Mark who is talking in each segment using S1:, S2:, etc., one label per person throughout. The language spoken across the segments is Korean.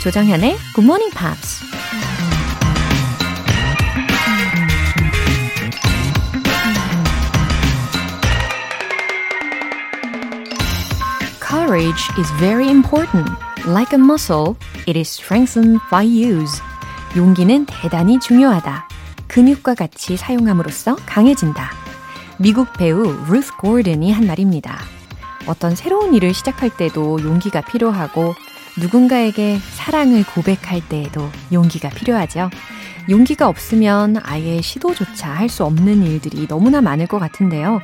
S1: 조정현의 Good Morning Pops. Courage is very important. Like a muscle, it is strengthened by use. 용기는 대단히 중요하다. 근육과 같이 사용함으로써 강해진다. 미국 배우 루스 고든이 한 말입니다. 어떤 새로운 일을 시작할 때도 용기가 필요하고 누군가에게 사랑을 고백할 때에도 용기가 필요하죠. 용기가 없으면 아예 시도조차 할 수 없는 일들이 너무나 많을 것 같은데요.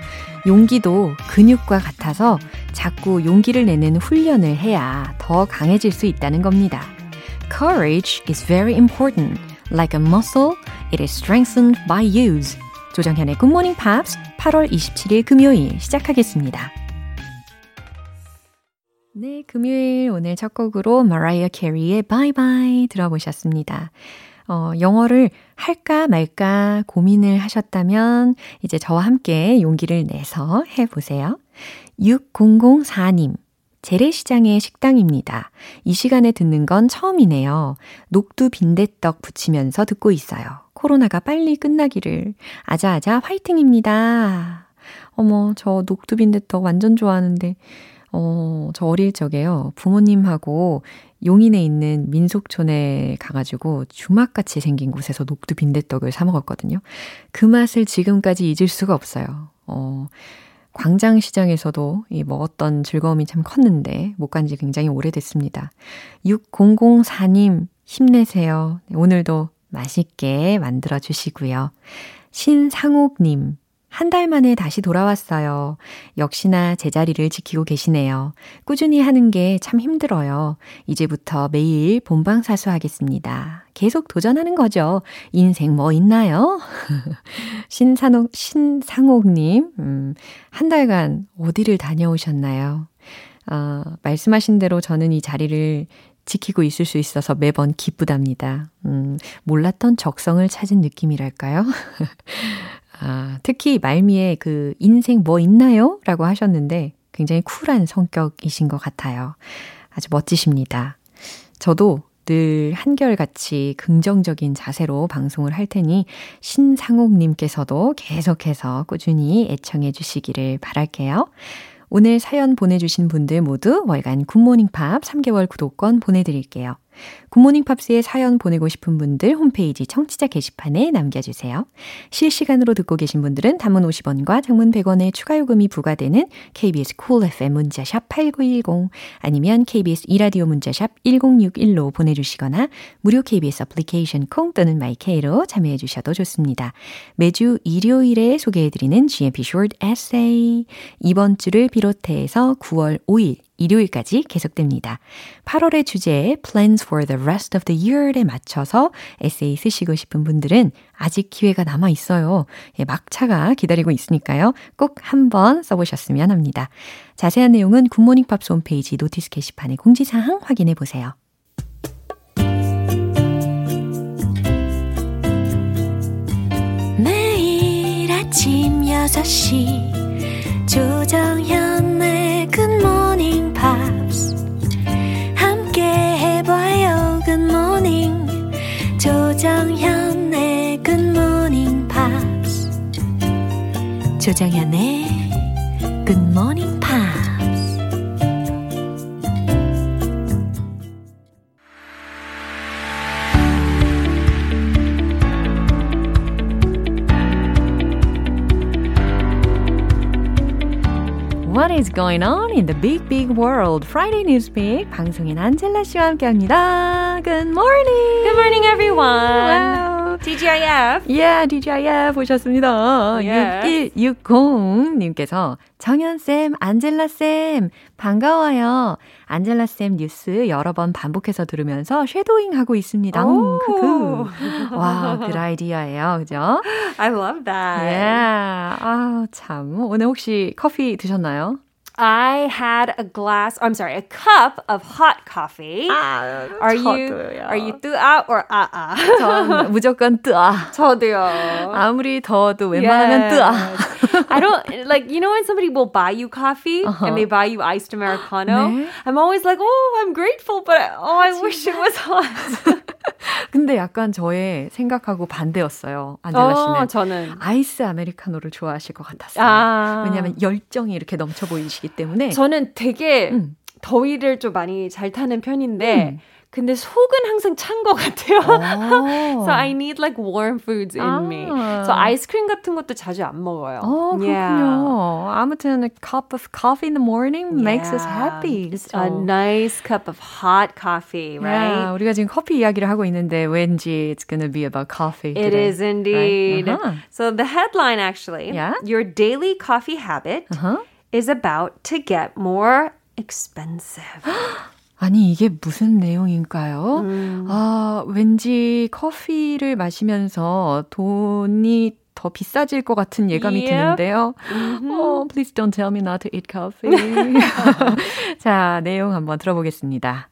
S1: 용기도 근육과 같아서 자꾸 용기를 내는 훈련을 해야 더 강해질 수 있다는 겁니다. Courage is very important. Like a muscle, it is strengthened by use. 조정현의 Good Morning Pops 8월 27일 금요일 시작하겠습니다. 네, 금요일 오늘 첫 곡으로 마라이어 캐리의 Bye Bye 들어보셨습니다. 어, 영어를 할까 말까 고민을 하셨다면 이제 저와 함께 용기를 내서 해보세요. 6004님. 재래시장의 식당입니다. 이 시간에 듣는 건 처음이네요. 녹두 빈대떡 부치면서 듣고 있어요. 코로나가 빨리 끝나기를. 아자아자 화이팅입니다. 어머, 저 녹두 빈대떡 완전 좋아하는데, 어, 저 어릴 적에요. 부모님하고 용인에 있는 민속촌에 가가지고 주막같이 생긴 곳에서 녹두 빈대떡을 사 먹었거든요. 그 맛을 지금까지 잊을 수가 없어요. 어, 광장시장에서도 이 먹었던 즐거움이 참 컸는데 못 간 지 굉장히 오래됐습니다. 6004님 힘내세요. 오늘도 맛있게 만들어 주시고요. 신상옥님 한 달 만에 다시 돌아왔어요. 역시나 제자리를 지키고 계시네요. 꾸준히 하는 게 참 힘들어요. 이제부터 매일 본방사수 하겠습니다. 계속 도전하는 거죠. 인생 뭐 있나요? 신산옥, 신상옥님, 음, 한 달간 어디를 다녀오셨나요? 어, 말씀하신 대로 저는 이 자리를 지키고 있을 수 있어서 매번 기쁘답니다. 음, 몰랐던 적성을 찾은 느낌이랄까요? 아, 특히 말미에 그 인생 뭐 있나요? 라고 하셨는데 굉장히 쿨한 성격이신 것 같아요. 아주 멋지십니다. 저도 늘 한결같이 긍정적인 자세로 방송을 할 테니 신상옥님께서도 계속해서 꾸준히 애청해 주시기를 바랄게요. 오늘 사연 보내주신 분들 모두 월간 굿모닝 팝 3개월 구독권 보내드릴게요. 굿모닝 팝스에 사연 보내고 싶은 분들 홈페이지 청취자 게시판에 남겨주세요. 실시간으로 듣고 계신 분들은 단문 50원과 장문 100원의 추가 요금이 부과되는 KBS Cool FM 문자샵 8910 아니면 KBS 이라디오 문자샵 1061로 보내주시거나 무료 KBS 애플리케이션 콩 또는 마이케이로 참여해 주셔도 좋습니다. 매주 일요일에 소개해드리는 GMP Short Essay 이번 주를 비롯해서 9월 5일 일요일까지 계속됩니다. 8월의 주제 Plans for the rest of the year에 맞춰서 에세이 쓰시고 싶은 분들은 아직 기회가 남아 있어요. 예, 막차가 기다리고 있으니까요. 꼭 한번 써보셨으면 합니다. 자세한 내용은 굿모닝 팝스 홈페이지 Notice 게시판의 공지사항 확인해 보세요. 매일 아침 6시 조정현 조정현의 굿모닝 팝스 What is going on in the big big world? Friday Newspeak 방송인 안젤라 씨와 함께합니다. Good morning.
S2: Good morning, everyone.
S1: Wow.
S2: TGIF.
S1: Yeah, DJIF 보셨습니다.
S2: Yes.
S1: 6160님께서 정연쌤, 안젤라쌤, 반가워요. 안젤라쌤 뉴스 여러 번 반복해서 들으면서 쉐도잉 하고 있습니다. 음, 크크. 와, 그 아이디어예요. 그죠?
S2: I love that.
S1: Yeah. 아, 참. 오늘 혹시 커피 드셨나요?
S2: I had a glass, I'm sorry, a cup of hot coffee.
S1: 아,
S2: are you
S1: 저도요.
S2: are you 뜨아 or 아아?
S1: 전 무조건 뜨아.
S2: 저도요.
S1: 아무리 더워도 웬만하면 뜨아.
S2: I don't like you know when somebody will buy you coffee and they buy you iced americano.
S1: 네.
S2: I'm always like, oh, I'm grateful, but oh, I wish it was hot.
S1: 근데 약간 저의 생각하고 반대였어요. 안젤라 씨는.
S2: 어, 저는
S1: 아이스 아메리카노를 좋아하실 것 같았어요.
S2: 아.
S1: 왜냐하면 열정이 이렇게 넘쳐 보이시기 때문에.
S2: 저는 되게
S1: 음.
S2: 더위를 좀 많이 잘 타는 편인데
S1: 음.
S2: 근데 속은 항상 찬 것 같아요.
S1: 어.
S2: so I need like warm foods in me.
S1: 아.
S2: So 아이스크림 같은 것도 자주 안 먹어요.
S1: 어,
S2: Yeah.
S1: 그렇군요. 아무튼 a cup of coffee in the morning makes us
S2: Yeah.
S1: happy.
S2: Just
S1: 그쵸?
S2: a nice cup of hot coffee, right?
S1: Yeah, 우리가 지금 커피 이야기를 하고 있는데 왠지 it's gonna be about coffee.
S2: It
S1: today,
S2: is indeed.
S1: Right? Uh-huh.
S2: So the headline actually,
S1: Yeah?
S2: your daily coffee habit
S1: Uh-huh.
S2: is about to get more expensive.
S1: 아니 이게 무슨 내용인가요?
S2: 음.
S1: 아 왠지 커피를 마시면서 돈이 더 비싸질 것 같은 예감이
S2: Yep.
S1: 드는데요.
S2: Mm-hmm.
S1: Oh, please don't tell me not to eat coffee. 자, 내용 한번 들어보겠습니다.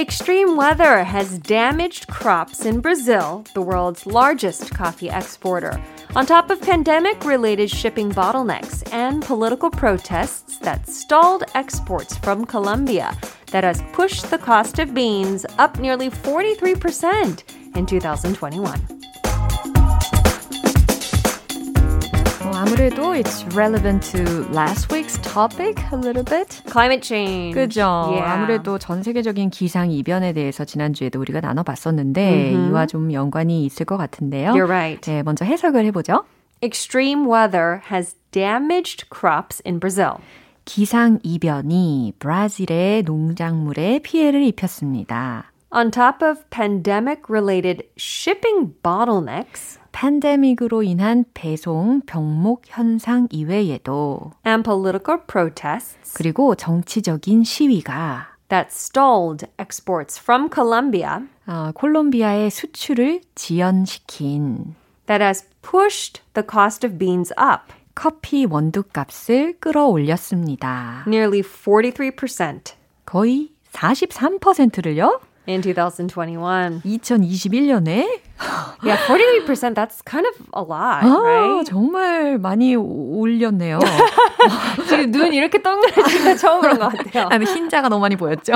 S2: Extreme weather has damaged crops in Brazil, the world's largest coffee exporter. On top of pandemic related shipping bottlenecks and political protests that stalled exports from Colombia, that has pushed the cost of beans up nearly 43% in 2021.
S1: 어, 아무래도 it's relevant to last week's topic a little bit.
S2: Climate change.
S1: 그죠.
S2: Yeah.
S1: 아무래도 전 세계적인 기상 이변에 대해서 지난주에도 우리가 나눠봤었는데 이와 좀 연관이 있을 것 같은데요.
S2: You're right.
S1: 네, 먼저 해석을 해보죠.
S2: Extreme weather has damaged crops in Brazil.
S1: 기상 이변이 브라질의 농작물에 피해를 입혔습니다.
S2: On top of pandemic related shipping bottlenecks
S1: 팬데믹으로 인한 배송 병목 현상 이외에도
S2: and political protests
S1: 그리고 정치적인 시위가
S2: that stalled exports from Colombia,
S1: 어, 콜롬비아의 수출을 지연시킨
S2: that has pushed the cost of beans up
S1: 커피 원두값을 끌어올렸습니다.
S2: nearly 43%
S1: 거의 43%를요?
S2: In 2021.
S1: 2021년에
S2: Yeah, 43%, that's kind of a lot,
S1: 아,
S2: right?
S1: 정말 많이 올렸네요.
S2: 지금 눈 이렇게 동그라진 거 처음 그런 것 같아요.
S1: 아니, 흰자가 너무 많이 보였죠?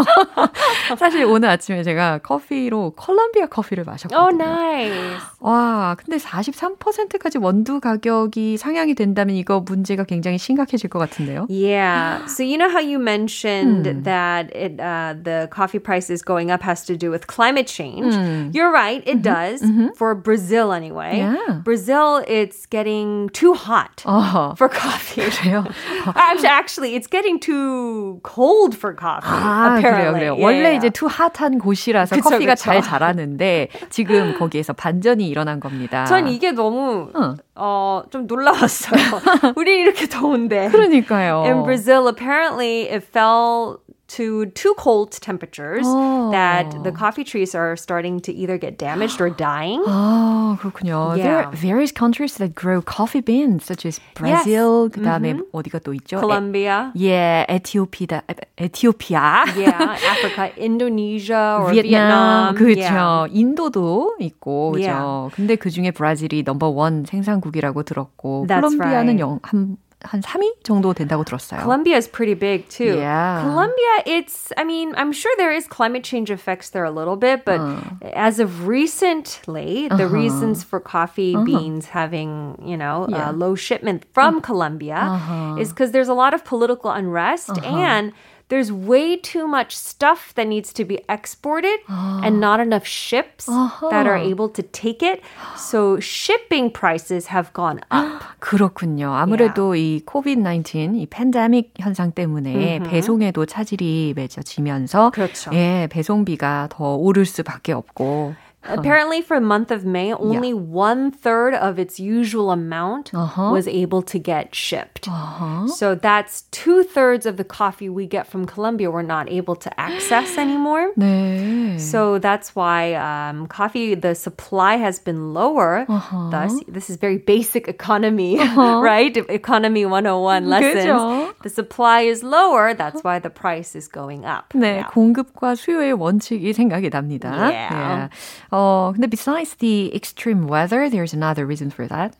S1: 사실 오늘 아침에 제가 커피로 콜롬비아 커피를 마셨거든요.
S2: Oh, nice.
S1: 와, 근데 43%까지 원두 가격이 상향이 된다면 이거 문제가 굉장히 심각해질 것 같은데요.
S2: Yeah. So you know how you mentioned that it, uh, the coffee price is going up has to do with climate change. You're right. It does for Brazil anyway.
S1: Yeah.
S2: Brazil, it's getting too hot
S1: 어,
S2: for coffee.
S1: 그래요?
S2: actually, actually, it's getting too cold for coffee.
S1: 아, 그래요,
S2: apparently.
S1: 그래요.
S2: Yeah,
S1: 원래
S2: yeah.
S1: 이제 투 핫한 곳이라서
S2: 그쵸,
S1: 커피가
S2: 그쵸.
S1: 잘 자라는데 지금 거기에서 반전이 일어난 겁니다.
S2: 전 이게 너무
S1: 어.
S2: 어, 좀 놀라웠어요. 우리 이렇게 더운데.
S1: 그러니까요.
S2: In Brazil, apparently, it fell to too cold temperatures
S1: Oh.
S2: that the coffee trees are starting to either get damaged or dying.
S1: 아, 그렇군요. There
S2: Yeah.
S1: are various countries that grow coffee beans, such as Brazil, 그다음에 어디가 또 있죠?
S2: Colombia,
S1: 에, 예, 에티오피다, 에, 에티오피아.
S2: yeah, Africa, Indonesia, or
S1: 비엔남,
S2: Vietnam.
S1: 그렇죠.
S2: Yeah.
S1: 인도도 있고, 그죠.
S2: Yeah.
S1: 근데 그 중에 브라질이 넘버 원 생산국이라고 들었고,
S2: That's
S1: 콜롬비아는
S2: right.
S1: 영, 한, 한 3위 정도 된다고 들었어요.
S2: Colombia is pretty big too.
S1: Yeah.
S2: Colombia, it's, I mean, I'm sure there is climate change effects there a little bit, but as of recently, the reasons for coffee beans having, you know,
S1: Yeah.
S2: uh, low shipment from Colombia is because there's a lot of political unrest and there's way too much stuff that needs to be exported and not enough ships that are able to take it. So shipping prices have gone up.
S1: 그렇군요. 아무래도 이 코비드-19, 이 팬데믹 현상 때문에 배송에도 차질이 맺어지면서
S2: 그렇죠.
S1: 예, 배송비가 더 오를 수밖에 없고
S2: Apparently, for the month of May, only
S1: Yeah.
S2: one third of its usual amount
S1: Uh-huh.
S2: was able to get shipped.
S1: Uh-huh.
S2: So that's two thirds of the coffee we get from Colombia we're not able to access anymore.
S1: 네.
S2: So that's why um, coffee, the supply has been lower.
S1: Uh-huh.
S2: Thus, this is very basic economy, right? Economy 101 lessons.
S1: 그죠.
S2: The supply is lower. That's why the price is going up.
S1: 네,
S2: Yeah.
S1: 공급과 수요의 원칙이 생각이 납니다.
S2: Yeah.
S1: 어, 근데 besides the extreme weather, there's another reason for that.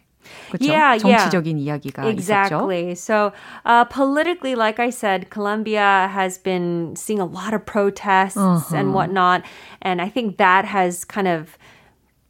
S1: 그렇죠?
S2: Yeah, yeah.
S1: 정치적인 이야기가 있었죠.
S2: Exactly. So, uh, politically, like I said, Colombia has been seeing a lot of protests
S1: Uh-huh.
S2: and whatnot. And I think that has kind of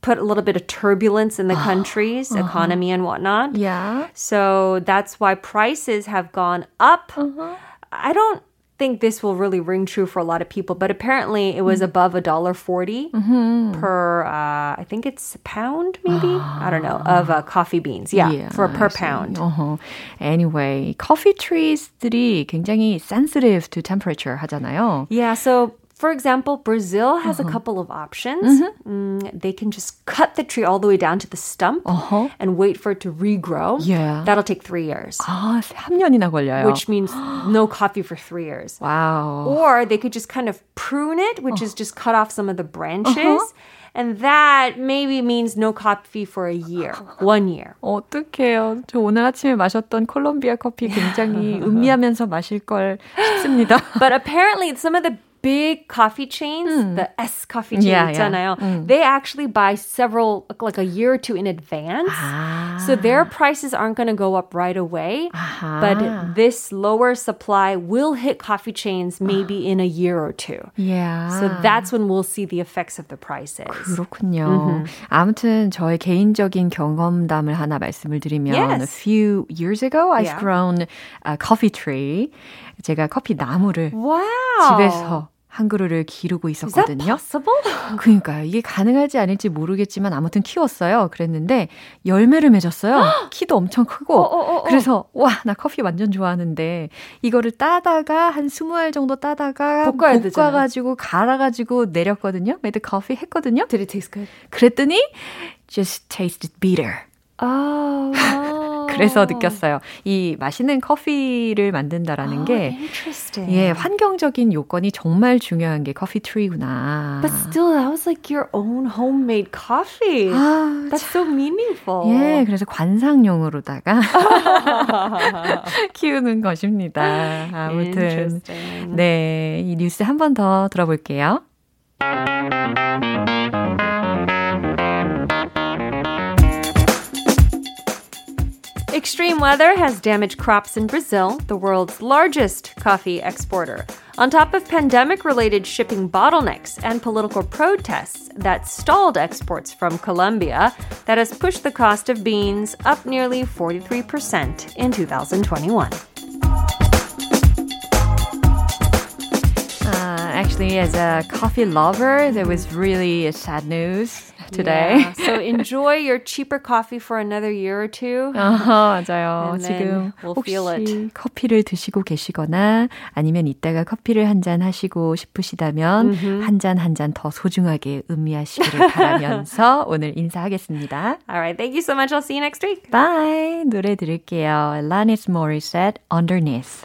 S2: put a little bit of turbulence in the country's
S1: Uh-huh.
S2: economy and whatnot.
S1: Yeah.
S2: So that's why prices have gone up.
S1: Uh-huh.
S2: I don't think this will really ring true for a lot of people, but apparently it was
S1: Mm.
S2: above a dollar 40
S1: Mm-hmm.
S2: per, uh, I think it's a pound maybe? I don't know, of uh, coffee beans. Yeah, for
S1: I
S2: per
S1: see.
S2: pound.
S1: 어허. Anyway, coffee trees들이 굉장히 sensitive to temperature 하잖아요.
S2: Yeah, so for example, Brazil has
S1: Uh-huh.
S2: a couple of options.
S1: Mm-hmm.
S2: Mm, they can just cut the tree all the way down to the stump
S1: Uh-huh.
S2: and wait for it to regrow.
S1: Yeah.
S2: That'll take three years,
S1: 아, 3년이나 걸려요.
S2: which means no coffee for three years.
S1: 와우.
S2: Or they could just kind of prune it, which
S1: Oh.
S2: is just cut off some of the branches.
S1: Uh-huh.
S2: And that maybe means no coffee for a year, one year.
S1: 어떡해요. 저 오늘 아침에 마셨던 콜롬비아 커피 굉장히 음미하면서 마실 걸 싶습니다.
S2: But apparently, some of the big coffee chains, the S coffee chain
S1: Yeah, yeah.
S2: 있잖아요, they actually buy several, like a year or two in advance.
S1: 아.
S2: So their prices aren't going to go up right away.
S1: 아하.
S2: But this lower supply will hit coffee chains maybe in a year or two.
S1: Yeah.
S2: So that's when we'll see the effects of the prices.
S1: 그렇군요. 아무튼 저의 개인적인 경험담을 하나 말씀을 드리면
S2: Yes.
S1: a few years ago I've
S2: Yeah.
S1: grown a coffee tree. 제가 커피 나무를
S2: Wow.
S1: 집에서 한 그루를 기르고 있었거든요.
S2: possible?
S1: 그러니까요. 이게 가능할지 아닐지 모르겠지만 아무튼 키웠어요. 그랬는데 열매를 맺었어요. 키도 엄청 크고.
S2: 어, 어, 어, 어.
S1: 그래서 와, 나 커피 완전 좋아하는데 이거를 따다가 한 20알 정도 따다가
S2: 볶아야 되잖아요.
S1: 볶아 가지고 갈아 가지고 내렸거든요. made coffee 했거든요.
S2: Did it taste good?
S1: 그랬더니 just tasted bitter.
S2: Oh, wow.
S1: 그래서 느꼈어요. 이 맛있는 커피를 만든다라는
S2: Oh,
S1: 게
S2: interesting.
S1: 예, 환경적인 요건이 정말 중요한 게 커피 트리구나.
S2: But still, that was like your own homemade coffee.
S1: 아,
S2: That's so meaningful.
S1: 예, 그래서 관상용으로다가 키우는 것입니다. 아무튼. 네, 이 뉴스 한 번 더 들어볼게요.
S2: Extreme weather has damaged crops in Brazil, the world's largest coffee exporter. On top of pandemic related shipping bottlenecks and political protests that stalled exports from Colombia, that has pushed the cost of beans up nearly 43% in 2021.
S1: Uh, actually, as a coffee lover, there was really sad news today.
S2: Yeah, so enjoy your cheaper coffee for another year or two.
S1: 아하, 맞아요. 지금
S2: we'll
S1: 혹시
S2: feel it.
S1: 커피를 드시고 계시거나 아니면 이따가 커피를 한 잔 하시고 싶으시다면 한잔 한 잔 더 소중하게 음미하시기를 바라면서 오늘 인사하겠습니다.
S2: All right, thank you so much. I'll see you next week.
S1: Bye. 노래 들을게요. Alanis Morissette, Underneath.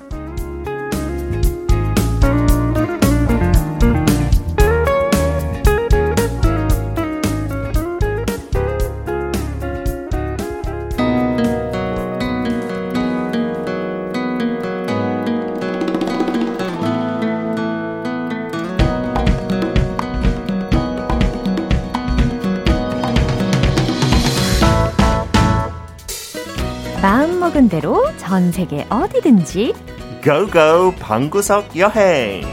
S1: 전 세계 어디든지
S3: Go Go 방구석 여행.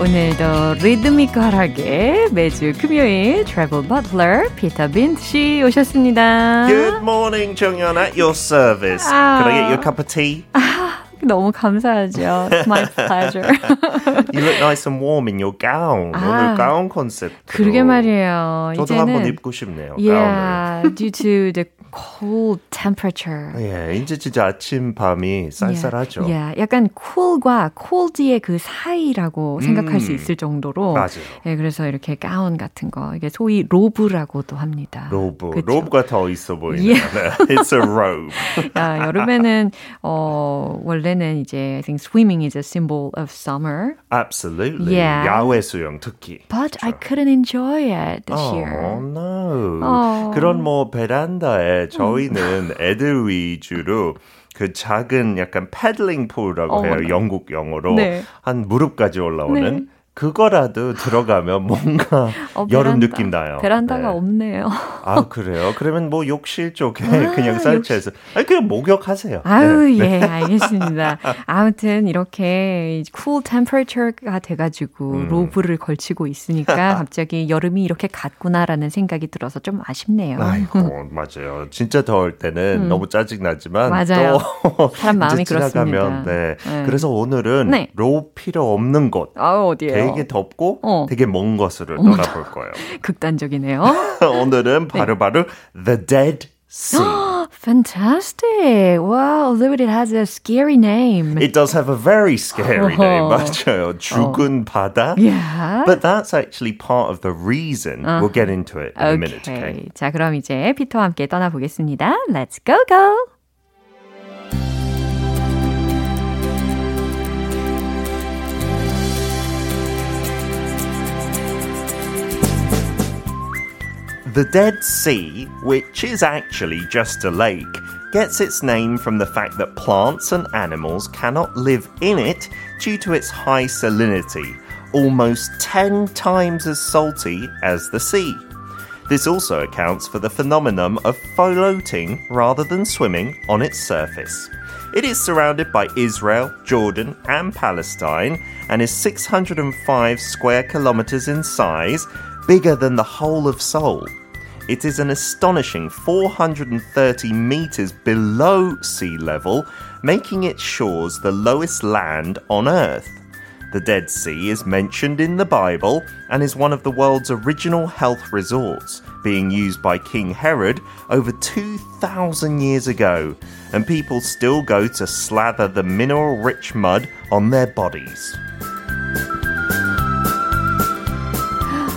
S1: 오늘도 리드미컬하게 매주 금요일 트래블 버틀러 피터 빈트 씨 오셨습니다.
S3: Good morning, 정연, at your service.
S1: Ah.
S3: Could I get you a cup of tea?
S1: 너무 감사하죠. It's my pleasure.
S3: You look nice and warm in your gown.
S1: 아.
S3: 오늘 가운 컨셉.
S1: 그러게 말이에요.
S3: 저도
S1: 이제는
S3: 한번 입고 싶네요. 가운을.
S1: Yeah, due to the cold temperature.
S3: 예, 이제 진짜 아침 밤이 쌀쌀하죠.
S1: Yeah, yeah, 약간 cool과 cold의 그 사이라고 생각할 수
S3: 음.
S1: 있을 정도로.
S3: 맞아요.
S1: 예, 그래서 이렇게 가운 같은 거 이게 소위 로브라고도 합니다.
S3: 로브.
S1: 그쵸?
S3: 로브가 더 있어 보이네요.
S1: Yeah.
S3: 네. It's a robe.
S1: 야, 여름에는 어 원래는 이제 I think swimming is a symbol of summer,
S3: Absolutely.
S1: Yeah.
S3: 야외 수영 특히.
S1: but I couldn't enjoy it this
S3: Oh,
S1: year.
S3: no.
S1: 어.
S3: 그런 뭐 베란다에 저희는 애들 위주로 그 작은 약간 패들링 풀이라고 해요.
S1: 어머나.
S3: 영국 영어로.
S1: 네.
S3: 한 무릎까지 올라오는.
S1: 네.
S3: 그거라도 들어가면 뭔가
S1: 어,
S3: 여름
S1: 베란다.
S3: 느낌 나요.
S1: 베란다가
S3: 네.
S1: 없네요.
S3: 아, 그래요? 그러면 뭐 욕실 쪽에
S1: 아,
S3: 그냥 설치해서. 아니, 그냥 목욕하세요.
S1: 아유,
S3: 네.
S1: 예, 알겠습니다. 아무튼 이렇게 cool temperature가 돼가지고
S3: 음.
S1: 로브를 걸치고 있으니까 갑자기 여름이 이렇게 갔구나라는 생각이 들어서 좀 아쉽네요.
S3: 아이고, 맞아요. 진짜 더울 때는 너무 짜증 나지만
S1: 음. 맞아요.
S3: 또
S1: 사람 마음이 그렇습니다.
S3: 네.
S1: 네.
S3: 그래서 오늘은
S1: 네.
S3: 로 필요 없는 곳
S1: 아, 어디에요?
S3: 되게 덥고
S1: 어.
S3: 되게 먼 곳으로 떠나볼 거예요.
S1: 극단적이네요.
S3: 오늘은 바로바로 The Dead Sea.
S1: Fantastic. Wow, although it has a scary name.
S3: It does have a very scary name,
S1: 어허.
S3: 맞아요. 죽은 바다.
S1: yeah.
S3: But that's actually part of the reason. We'll get into it in a minute. Okay.
S1: Okay. 자, 그럼 이제 피터와 함께 떠나보겠습니다. Let's go, go!
S3: The Dead Sea, which is actually just a lake, gets its name from the fact that plants and animals cannot live in it due to its high salinity, almost 10 times as salty as the sea. This also accounts for the phenomenon of floating rather than swimming on its surface. It is surrounded by Israel, Jordan, and Palestine and is 605 square kilometers in size, bigger than the whole of Seoul. It is an astonishing 430 meters below sea level, making its shores the lowest land on Earth. The Dead Sea is mentioned in the Bible and is one of the world's original health resorts, being used by King Herod over 2,000 years ago, and people still go to slather the mineral rich mud on their bodies.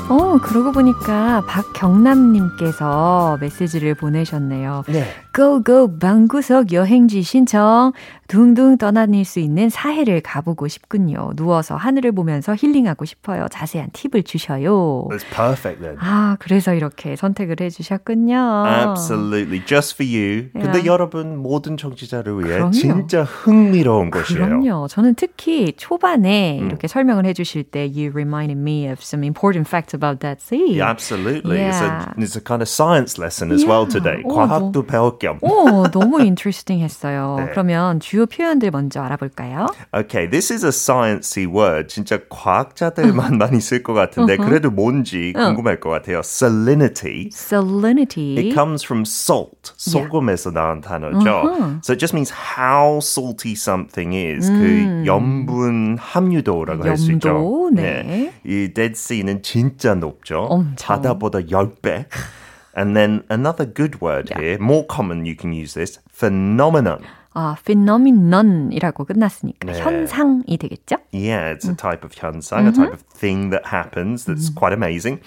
S1: 어, 그러고 보니까 박경남님께서 메시지를 보내셨네요.
S3: 네.
S1: Go, go, 방구석 여행지 신청. 둥둥 떠다닐 수 있는 사해를 가보고 싶군요. 누워서 하늘을 보면서 힐링하고 싶어요. 자세한 팁을 주셔요.
S3: That's perfect then.
S1: 아, 그래서 이렇게 선택을 해주셨군요.
S3: Absolutely, just for you. 근데
S1: Yeah.
S3: 여러분 모든 청취자를 위해
S1: 그럼요.
S3: 진짜 흥미로운 곳이에요.
S1: 그럼요. 저는 특히 초반에 이렇게 설명을 해주실 때 You reminded me of some important facts about that sea.
S3: Yeah, absolutely. It's, a,
S1: Yeah.
S3: it's a kind of science lesson as well
S1: Yeah.
S3: today.
S1: 어,
S3: 과학도 배울 겸.
S1: 오, 너무 interesting 했어요.
S3: 네.
S1: 그러면 주요 표현들 먼저 알아볼까요?
S3: Okay, this is a sciencey word. 진짜 과학자들만 많이 쓸 것 같은데 그래도 뭔지 궁금할 것 같아요. Salinity.
S1: Salinity.
S3: It comes from salt. 소금에서 나온 단어죠. So it just means how salty something is. 그 염분 함유도라고 할 수 있죠.
S1: 네.
S3: 이 Dead Sea는 진짜 높죠.
S1: 엄청.
S3: 바다보다 10배. And then another good word here, more common you can use this, phenomenon.
S1: 아, phenomenon이라고 끝났으니까
S3: 네.
S1: 현상이 되겠죠?
S3: Yeah, it's a type of 현상, a type of thing that happens that's quite amazing.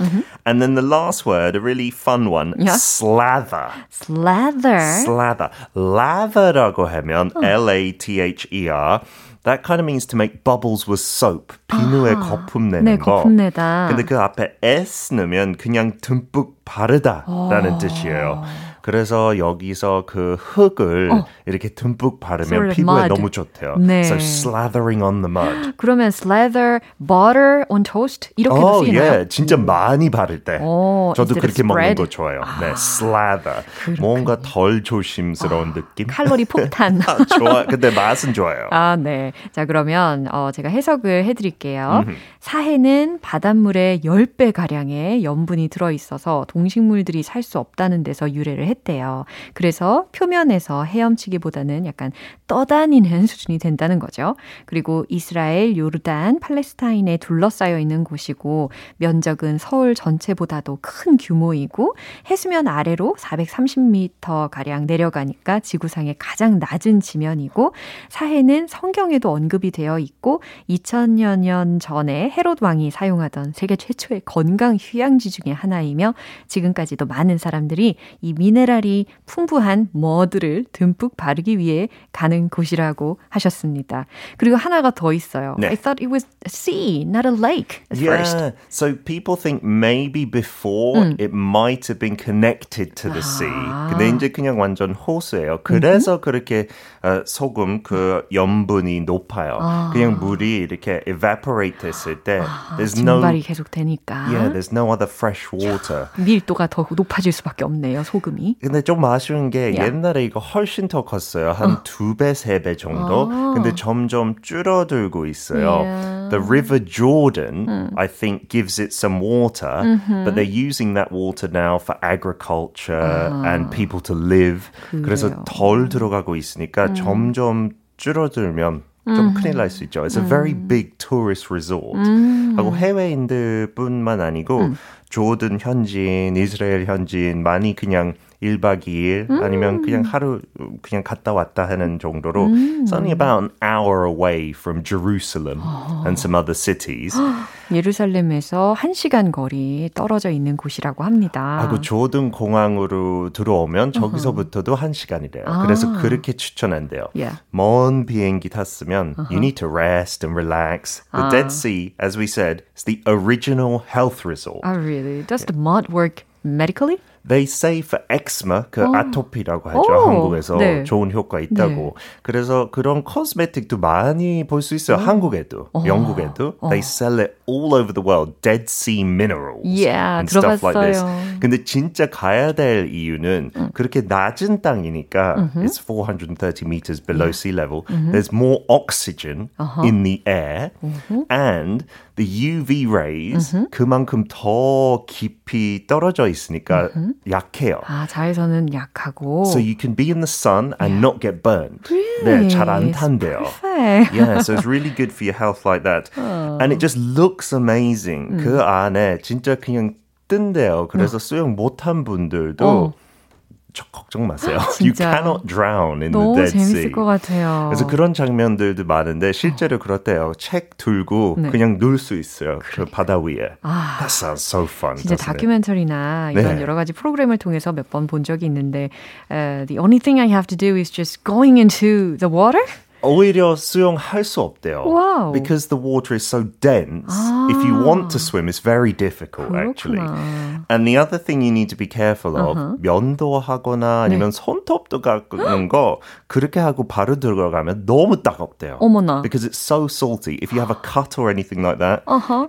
S3: And then the last word, a really fun one,
S1: Yeah.
S3: slather.
S1: Slather.
S3: Slather. Lather라고 하면 L-A-T-H-E-R. That kind of means to make bubbles with soap. 비누에 거품 내는
S1: 네,
S3: 거.
S1: 거품 내다.
S3: 근데 그 앞에 S 넣으면 그냥 듬뿍 바르다라는 뜻이에요. 그래서 여기서 그 흙을
S1: 어.
S3: 이렇게 듬뿍 바르면 피부에
S1: mud.
S3: 너무 좋대요.
S1: 네.
S3: So slathering on the mud.
S1: 그러면 slather butter on toast 이렇게도
S3: 어,
S1: 쓰이나요?
S3: 예, 진짜 많이 바를 때.
S1: 오,
S3: 저도 그렇게 먹는? 거 좋아요. 네, slather. 뭔가 덜 조심스러운 느낌.
S1: 칼로리 폭탄.
S3: 아, 좋아. 근데 맛은 좋아요.
S1: 아, 네. 자, 그러면 어, 제가 해석을 해드릴게요. 사해는 바닷물의 10배 가량의 염분이 들어 있어서 동식물들이 살 수 없다는 데서 유래를 했대요. 그래서 표면에서 헤엄치기보다는 약간 떠다니는 수준이 된다는 거죠. 그리고 이스라엘, 요르단, 팔레스타인에 둘러싸여 있는 곳이고 면적은 서울 전체보다도 큰 규모이고 해수면 아래로 430m 가량 내려가니까 지구상의 가장 낮은 지면이고 사해는 성경에도 언급이 되어 있고 2000여 년 전에 헤롯 왕이 사용하던 세계 최초의 건강 휴양지 중의 하나이며 지금까지도 많은 사람들이 이 미 네랄이 풍부한 머드를 듬뿍 바르기 위해 가는 곳이라고 하셨습니다. 그리고 하나가 더 있어요.
S3: 네.
S1: I thought it was a sea, not a lake at first.
S3: Yeah, so people think maybe before it might have been connected to the sea. 근데 이제 그냥 완전 호수예요. 그래서 그렇게 어, 소금 그 염분이 높아요. 그냥 물이 이렇게 evaporate 했을 때 there's no
S1: 증발이 계속 되니까
S3: yeah, there's no other fresh water.
S1: 밀도가 더 높아질 수밖에 없네요. 소금이.
S3: 근데 좀 아쉬운 게
S1: Yeah.
S3: 옛날에 이거 훨씬 더 컸어요. 한 두 배, 세 배 정도. 근데 점점 줄어들고 있어요.
S1: Yeah.
S3: The River Jordan, I think, gives it some water, but they're using that water now for agriculture and people to live. 그래서
S1: 그래요.
S3: 덜 들어가고 있으니까 점점 줄어들면 좀 큰일 날 수 있죠. It's a very big tourist resort. 하고 해외인들뿐만 아니고 조든 현지인, 이스라엘 현지인 많이 그냥 1박 2일 아니면 그냥 하루 그냥 갔다 왔다 하는 정도로 it's only about an hour away from Jerusalem and some other cities.
S1: 예루살렘에서 1시간 거리 떨어져 있는 곳이라고 합니다.
S3: 하고 조든 공항으로 들어오면 저기서부터도 한 시간이래요. 그래서 그렇게 추천한대요.
S1: Yeah.
S3: 먼 비행기 탔으면 you need to rest and relax. The Dead Sea, as we said, is the original health resort.
S1: Oh, really? Does the mud work medically?
S3: They say for eczema, 그 아토피라고 하죠.
S1: 오,
S3: 한국에서
S1: 네.
S3: 좋은 효과 있다고. 그래서 그런 코스메틱도 많이 볼 수 있어요. 한국에도, 영국에도. They sell it all over the world. Dead Sea minerals
S1: Yeah,
S3: and stuff like this.
S1: 들어봤어요.
S3: 근데 진짜 가야 될 이유는 그렇게 낮은 땅이니까 it's 430 meters below sea level. There's more oxygen in the air and the UV rays 그만큼 더 깊이 떨어져 있으니까 약해요.
S1: 아, 자외선은 약하고.
S3: So you can be in the sun and not get burned. 네, 잘안 탄대요. Yeah, so it's really good for your health like that. And it just looks amazing. 그 안에 진짜 그냥 뜬대요. 그래서 수영 못한 분들도
S1: 어.
S3: 저 걱정 마세요. You cannot drown in the
S1: 너무
S3: Dead
S1: 재밌을
S3: Sea.
S1: 것 같아요.
S3: 그래서 그런 장면들도 많은데 실제로 그렇대요. 책 들고
S1: 네.
S3: 그냥 누울 수 있어요. 그 바다 위에. That sounds so fun.
S1: 진짜? 다큐멘터리나 이런
S3: 네.
S1: 여러 가지 프로그램을 통해서 몇 번 본 적이 있는데 uh, The only thing I have to do is just going into the water?
S3: 오히려 수영할 수 없대요.
S1: 와우.
S3: Because the water is so dense. If you want to swim, it's very difficult actually.
S1: 그렇구나.
S3: And the other thing you need to be careful of, 면도하거나 아니면 손톱도 깎는 거 그렇게 하고 바로 들어가면 너무 따갑대요.
S1: 어머나.
S3: Because it's so salty. If you have a cut or anything like that,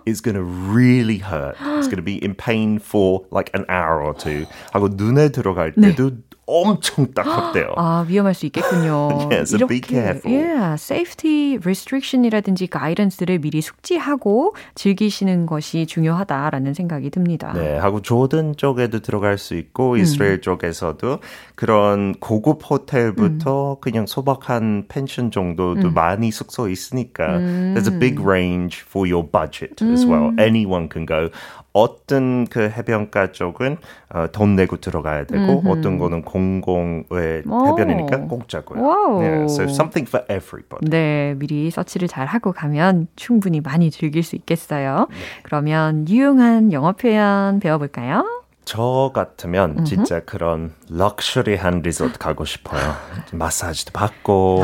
S3: it's going to really hurt. It's going to be in pain for like an hour or two. 하고 눈에 들어갈 때도 엄청 따갑대요.
S1: 아, 위험할 수 있겠군요.
S3: Yeah, so be careful.
S1: yeah, safety restriction이라든지 가이던스를 미리 숙지하고 즐기시는 것이 중요하다라는 생각이 듭니다.
S3: 네, 하고 조던 쪽에도 들어갈 수 있고 이스라엘 쪽에서도 그런 고급 호텔부터 그냥 소박한 펜션 정도도 많이 숙소 있으니까 there's a big range for your budget as well. Anyone can go. 어떤 그 해변가 쪽은 어, 돈 내고 들어가야 되고 어떤 거는 공공의 해변이니까 공짜고요.
S1: Wow.
S3: Yeah, so something for everybody.
S1: 네, 미리 서치를 잘 하고 가면 충분히 많이 즐길 수 있겠어요. 그러면 유용한 영어 표현 배워볼까요?
S3: 저 같으면 진짜 그런 럭셔리한 리조트 가고 싶어요. 마사지도 받고.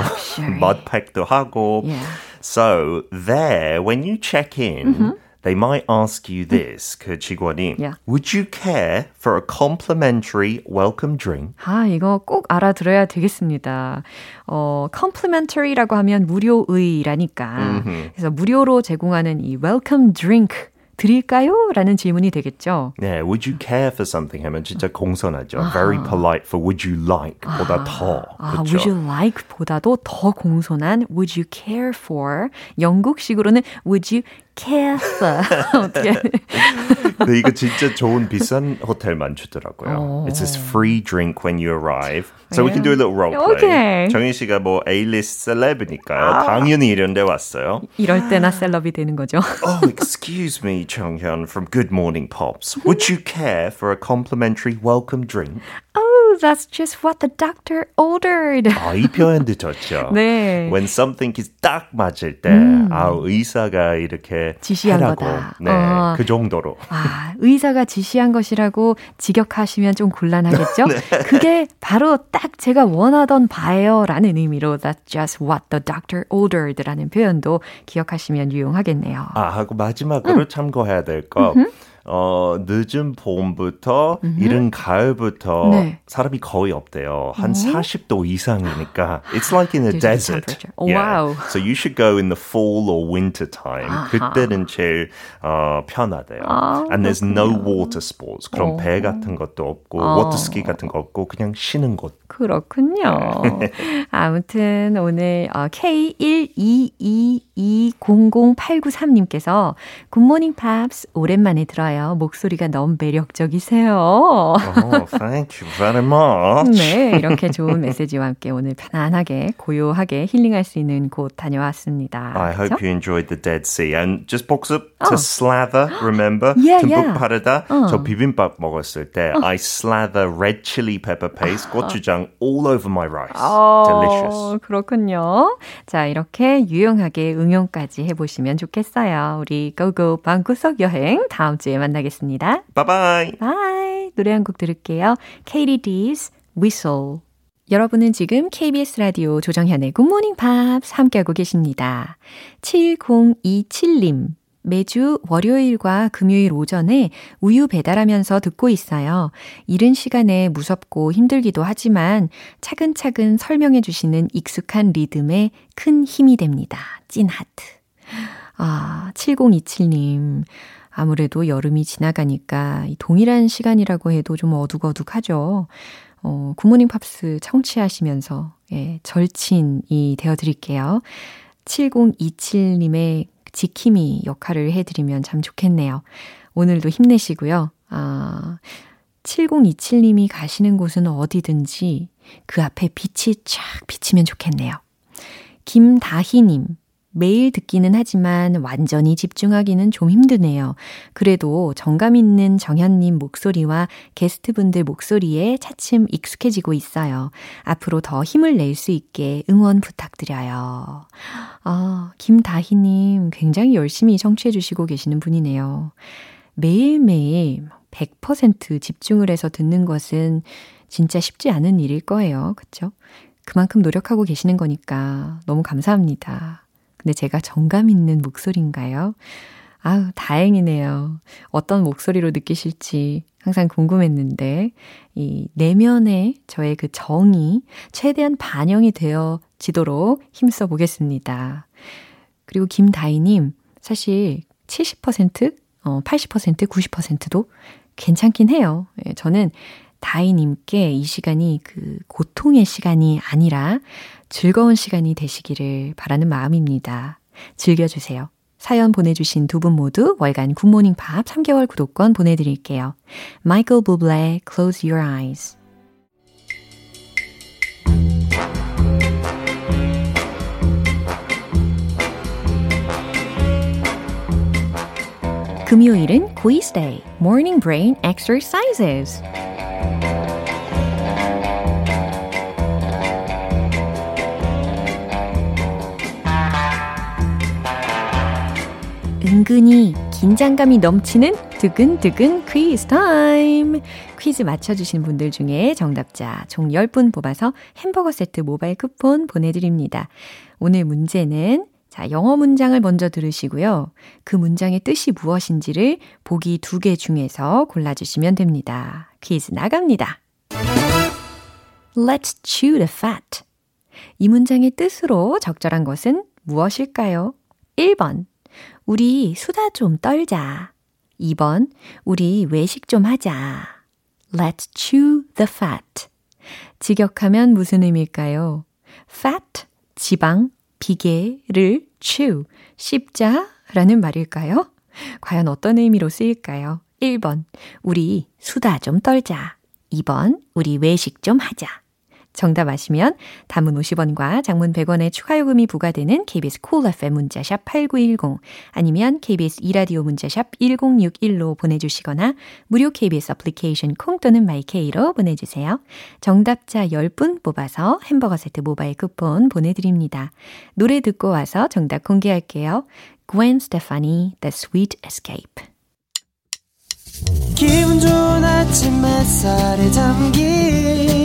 S3: 머드팩도 하고.
S1: Yeah.
S3: So there, when you check in, they might ask you this. 그 직원이
S1: Yeah.
S3: Would you care for a complimentary welcome drink?
S1: 아, 이거 꼭 알아들어야 되겠습니다. 어, complimentary라고 하면 무료의라니까. 그래서 무료로 제공하는 이 welcome drink 드릴까요? 라는 질문이 되겠죠.
S3: 네, would you care for something 하면 진짜 공손하죠. Very polite for would you like 보다 더.
S1: 아,
S3: 그렇죠?
S1: would you like 보다도 더 공손한 would you care for 영국식으로는 would you care for 어떻게
S3: 근데 이거 진짜 좋은 비싼 호텔만 주더라고요. It's this free drink when you arrive. So we can do a little role play.
S1: Okay.
S3: 정인 씨가 뭐 A-list 셀럽이니까요. 당연히 이런 데 왔어요.
S1: 이럴 때나 셀럽이 되는 거죠.
S3: Oh, excuse me, 정현 from Good Morning Pops. Would you care for a complimentary welcome drink?
S1: Oh, That's just what the doctor ordered.
S3: 아, 이 표현도 좋죠.
S1: 네.
S3: When something is 딱 맞을 때, 아, 의사가 이렇게
S1: 지시한
S3: 해라고.
S1: 거다.
S3: 네,
S1: 어.
S3: 그 정도로.
S1: 아, 의사가 지시한 것이라고 직역하시면 좀 곤란하겠죠? 그게 바로 딱 제가 원하던 바예요 라는 의미로 That's just what the doctor ordered 라는 표현도 기억하시면 유용하겠네요.
S3: 아, 하고 마지막으로 참고해야 될 거. 어, 늦은 봄부터 이른 가을부터
S1: 네.
S3: 사람이 거의 없대요. 한 40도 이상이니까. It's like in a desert.
S1: Oh, wow.
S3: So you should go in the fall or winter time.
S1: 아하.
S3: 그때는 제일 어, 편하대요.
S1: 아,
S3: And there's no water sports. 그런 배 같은 것도 없고
S1: 어.
S3: 워터스키 같은 거 없고 그냥 쉬는 곳.
S1: 그렇군요. 아무튼 오늘 어, K122200893님께서 굿모닝 팝스 오랜만에 들어요. 목소리가 너무 매력적이세요.
S3: Oh, thank you very much.
S1: 네, 이렇게 좋은 메시지와 함께 오늘 편안하게 고요하게 힐링할 수 있는 곳 다녀왔습니다.
S3: I hope
S1: 그렇죠?
S3: you enjoyed the Dead Sea. And just 복습 to slather, remember?
S1: Yeah,
S3: 듬뿍
S1: yeah.
S3: 바르다. 저 비빔밥 먹었을 때 I slather red chili pepper paste, 고추장 all over my rice. Delicious.
S1: 어, 그렇군요. 자, 이렇게 유용하게 응용까지 해보시면 좋겠어요. 우리 고고 방구석 여행 다음 주에 만나겠습니다.
S3: Bye bye.
S1: Bye. 노래 한 곡 들을게요. Katy Tiz Whistle. 여러분은 지금 KBS 라디오 조정현의 굿모닝 팝스 함께하고 계십니다. 7027님. 매주 월요일과 금요일 오전에 우유 배달하면서 듣고 있어요. 이른 시간에 무섭고 힘들기도 하지만 차근차근 설명해 주시는 익숙한 리듬에 큰 힘이 됩니다. 찐 하트. 아, 7027님. 아무래도 여름이 지나가니까 이 동일한 시간이라고 해도 좀 어둑어둑하죠. 어, 굿모닝 팝스 청취하시면서 예, 절친이 되어 드릴게요. 7027님의 지킴이 역할을 해드리면 참 좋겠네요. 오늘도 힘내시고요. 아, 7027님이 가시는 곳은 어디든지 그 앞에 빛이 쫙 비치면 좋겠네요. 김다희님, 매일 듣기는 하지만 완전히 집중하기는 좀 힘드네요. 그래도 정감 있는 정현님 목소리와 게스트분들 목소리에 차츰 익숙해지고 있어요. 앞으로 더 힘을 낼 수 있게 응원 부탁드려요. 아, 김다희님 굉장히 열심히 청취해주시고 계시는 분이네요. 매일매일 100% 집중을 해서 듣는 것은 진짜 쉽지 않은 일일 거예요. 그쵸? 그만큼 노력하고 계시는 거니까 너무 감사합니다. 근데 제가 정감 있는 목소리인가요? 아우, 다행이네요. 어떤 목소리로 느끼실지 항상 궁금했는데, 이 내면의 저의 그 정이 최대한 반영이 되어 지도록 힘써 보겠습니다. 그리고 김다희님, 사실 70%, 어, 80%, 90%도 괜찮긴 해요. 예, 저는 다희님께 이 시간이 그 고통의 시간이 아니라 즐거운 시간이 되시기를 바라는 마음입니다. 즐겨주세요. 사연 보내주신 두 분 모두 월간 굿모닝 팝 3개월 구독권 보내드릴게요. 마이클 부블레 Close Your Eyes 금요일은 quiz day, morning brain exercises. 은근히 긴장감이 넘치는 두근두근 퀴즈 타임. 퀴즈 맞춰주신 분들 중에 정답자 총 10분 뽑아서 햄버거 세트 모바일 쿠폰 보내드립니다. 오늘 문제는 자, 영어 문장을 먼저 들으시고요. 그 문장의 뜻이 무엇인지를 보기 두 개 중에서 골라주시면 됩니다. 퀴즈 나갑니다. Let's chew the fat. 이 문장의 뜻으로 적절한 것은 무엇일까요? 1번. 우리 수다 좀 떨자. 2번. 우리 외식 좀 하자. Let's chew the fat. 직역하면 무슨 의미일까요? fat, 지방, 비계를 chew, 씹자 라는 말일까요? 과연 어떤 의미로 쓰일까요? 1번, 우리 수다 좀 떨자. 2번, 우리 외식 좀 하자. 정답 아시면 단문 50원과 장문 100원의 추가 요금이 부과되는 KBS Cool FM 문자샵 8910 아니면 KBS 이라디오 문자샵 1061로 보내주시거나 무료 KBS 애플리케이션 콩 또는 마이케이로 보내주세요. 정답자 10분 뽑아서 햄버거 세트 모바일 쿠폰 보내드립니다. 노래 듣고 와서 정답 공개할게요. Gwen Stefani, The Sweet Escape. 기분 좋은 아침 햇살에 담긴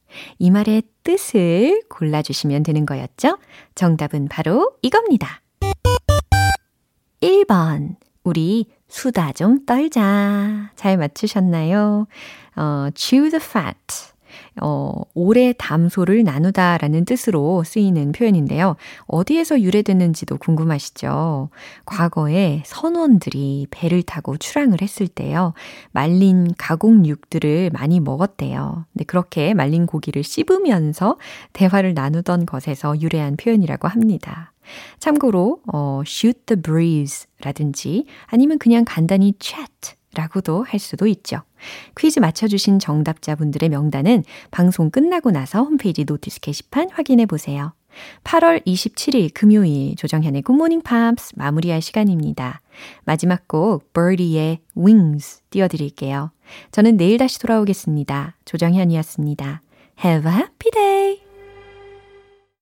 S1: 이 말의 뜻을 골라주시면 되는 거였죠? 정답은 바로 이겁니다. 1번. 우리 수다 좀 떨자. 잘 맞추셨나요? 어, chew the fat. 어, 오래 담소를 나누다 라는 뜻으로 쓰이는 표현인데요. 어디에서 유래됐는지도 궁금하시죠? 과거에 선원들이 배를 타고 출항을 했을 때요. 말린 가공육들을 많이 먹었대요. 네, 그렇게 말린 고기를 씹으면서 대화를 나누던 것에서 유래한 표현이라고 합니다. 참고로, 어, shoot the breeze 라든지 아니면 그냥 간단히 chat 라고도 할 수도 있죠. 퀴즈 맞춰주신 정답자분들의 명단은 방송 끝나고 나서 홈페이지 notice 게시판 확인해 보세요. 8월 27일 금요일 조정현의 굿모닝 팝스 마무리할 시간입니다. 마지막 곡 Birdy의 Wings 띄워드릴게요. 저는 내일 다시 돌아오겠습니다. 조정현이었습니다. Have a happy day!